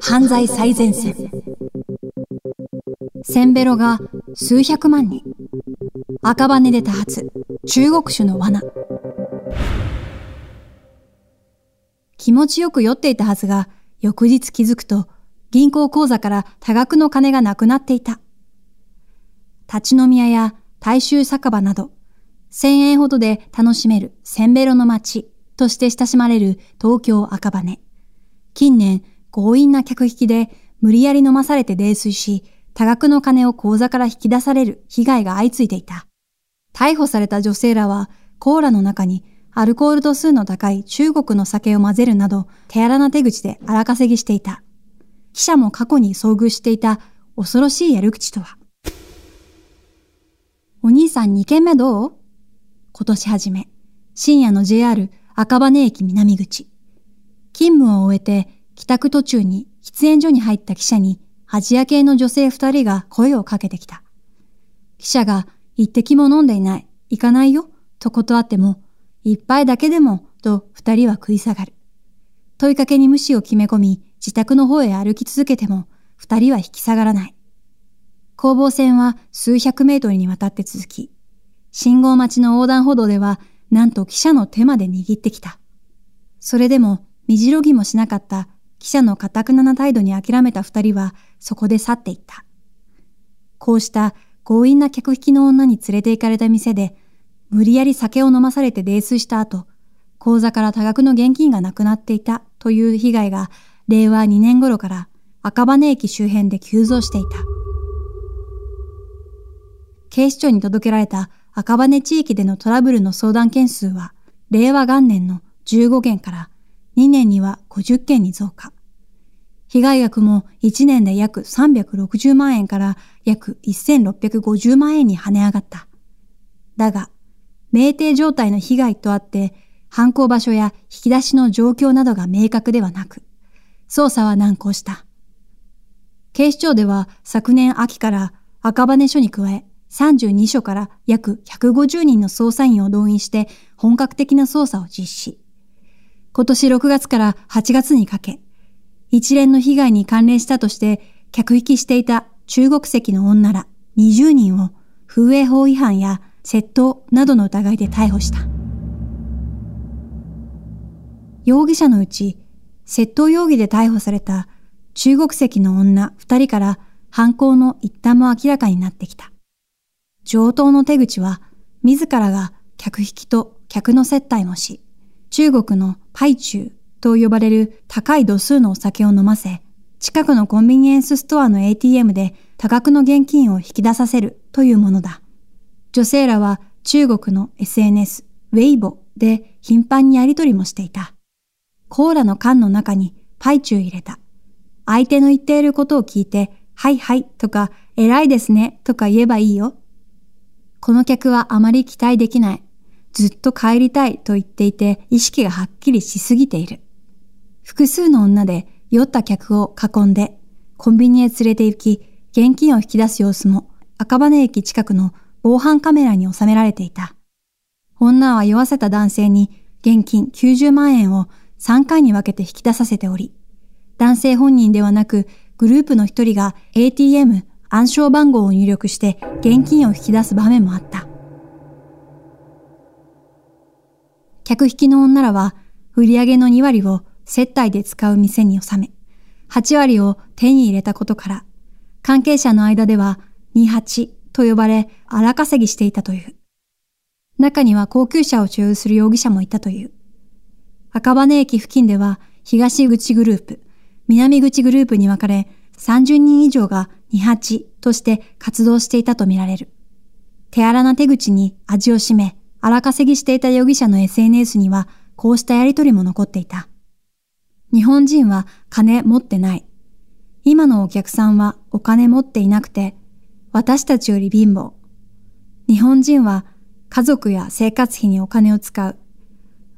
犯罪最前線。センベロが数百万人。赤羽で多発。中国種の罠。気持ちよく酔っていたはずが、翌日気づくと、銀行口座から多額の金がなくなっていた。立ち飲み屋や大衆酒場など、千円ほどで楽しめるセンベロの街として親しまれる東京赤羽。近年、強引な客引きで無理やり飲まされて泥酔し、多額の金を口座から引き出される被害が相次いでいた。逮捕された女性らは、コーラの中にアルコール度数の高い中国の酒を混ぜるなど、手荒な手口で荒稼ぎしていた。記者も過去に遭遇していた恐ろしいやる口とは。お兄さん2軒目どう？今年初め、深夜の JR 赤羽駅南口。勤務を終えて帰宅途中に喫煙所に入った記者にアジア系の女性二人が声をかけてきた。記者が一滴も飲んでいない、行かないよ、と断っても、一杯だけでも、と二人は食い下がる。問いかけに無視を決め込み、自宅の方へ歩き続けても、二人は引き下がらない。攻防戦は数百メートルにわたって続き、信号待ちの横断歩道では、なんと記者の手まで握ってきた。それでも、みじろぎもしなかった記者の堅くなな態度に諦めた二人は、そこで去っていった。こうした強引な客引きの女に連れて行かれた店で、無理やり酒を飲まされて泥酔した後、口座から多額の現金がなくなっていたという被害が、令和2年頃から赤羽駅周辺で急増していた。警視庁に届けられた赤羽地域でのトラブルの相談件数は、令和元年の15件から2年には50件に増加。被害額も1年で約360万円から約1650万円に跳ね上がった。だが、酩酊状態の被害とあって、犯行場所や引き出しの状況などが明確ではなく、捜査は難航した。警視庁では昨年秋から赤羽署に加え、32署から約150人の捜査員を動員して本格的な捜査を実施。今年6月から8月にかけ、一連の被害に関連したとして客引きしていた中国籍の女ら20人を風営法違反や窃盗などの疑いで逮捕した。容疑者のうち窃盗容疑で逮捕された中国籍の女2人から犯行の一端も明らかになってきた。上等の手口は自らが客引きと客の接待もし、中国のパイチューと呼ばれる高い度数のお酒を飲ませ、近くのコンビニエンスストアの ATM で多額の現金を引き出させるというものだ。女性らは中国の SNS、ウェイボで頻繁にやり取りもしていた。コーラの缶の中にパイチュー入れた。相手の言っていることを聞いて、はいはいとか、偉いですねとか言えばいいよ。この客はあまり期待できない。ずっと帰りたいと言っていて意識がはっきりしすぎている。複数の女で酔った客を囲んでコンビニへ連れて行き現金を引き出す様子も赤羽駅近くの防犯カメラに収められていた。女は酔わせた男性に現金90万円を3回に分けて引き出させており、男性本人ではなくグループの一人が ATM 暗証番号を入力して現金を引き出す場面もあった。客引きの女らは売り上げの2割を接待で使う店に収め、8割を手に入れたことから、関係者の間では28と呼ばれ荒稼ぎしていたという。中には高級車を所有する容疑者もいたという。赤羽駅付近では東口グループ、南口グループに分かれ30人以上が28として活動していたとみられる。手荒な手口に味を占め、荒稼ぎしていた容疑者の SNS にはこうしたやりとりも残っていた。日本人は金持ってない。今のお客さんはお金持っていなくて、私たちより貧乏。日本人は家族や生活費にお金を使う。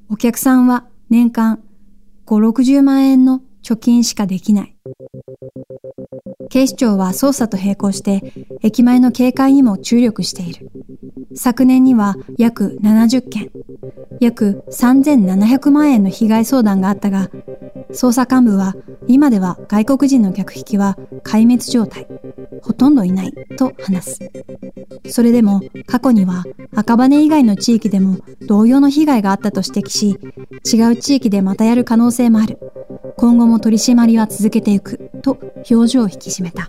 お客さんは年間5、60万円の貯金しかできない。警視庁は捜査と並行して駅前の警戒にも注力している。昨年には約70件、約3700万円の被害相談があったが、捜査幹部は今では外国人の客引きは壊滅状態、ほとんどいないと話す。それでも過去には赤羽以外の地域でも同様の被害があったと指摘し、違う地域でまたやる可能性もある。今後も取り締まりは続けていくと表情を引き締めた。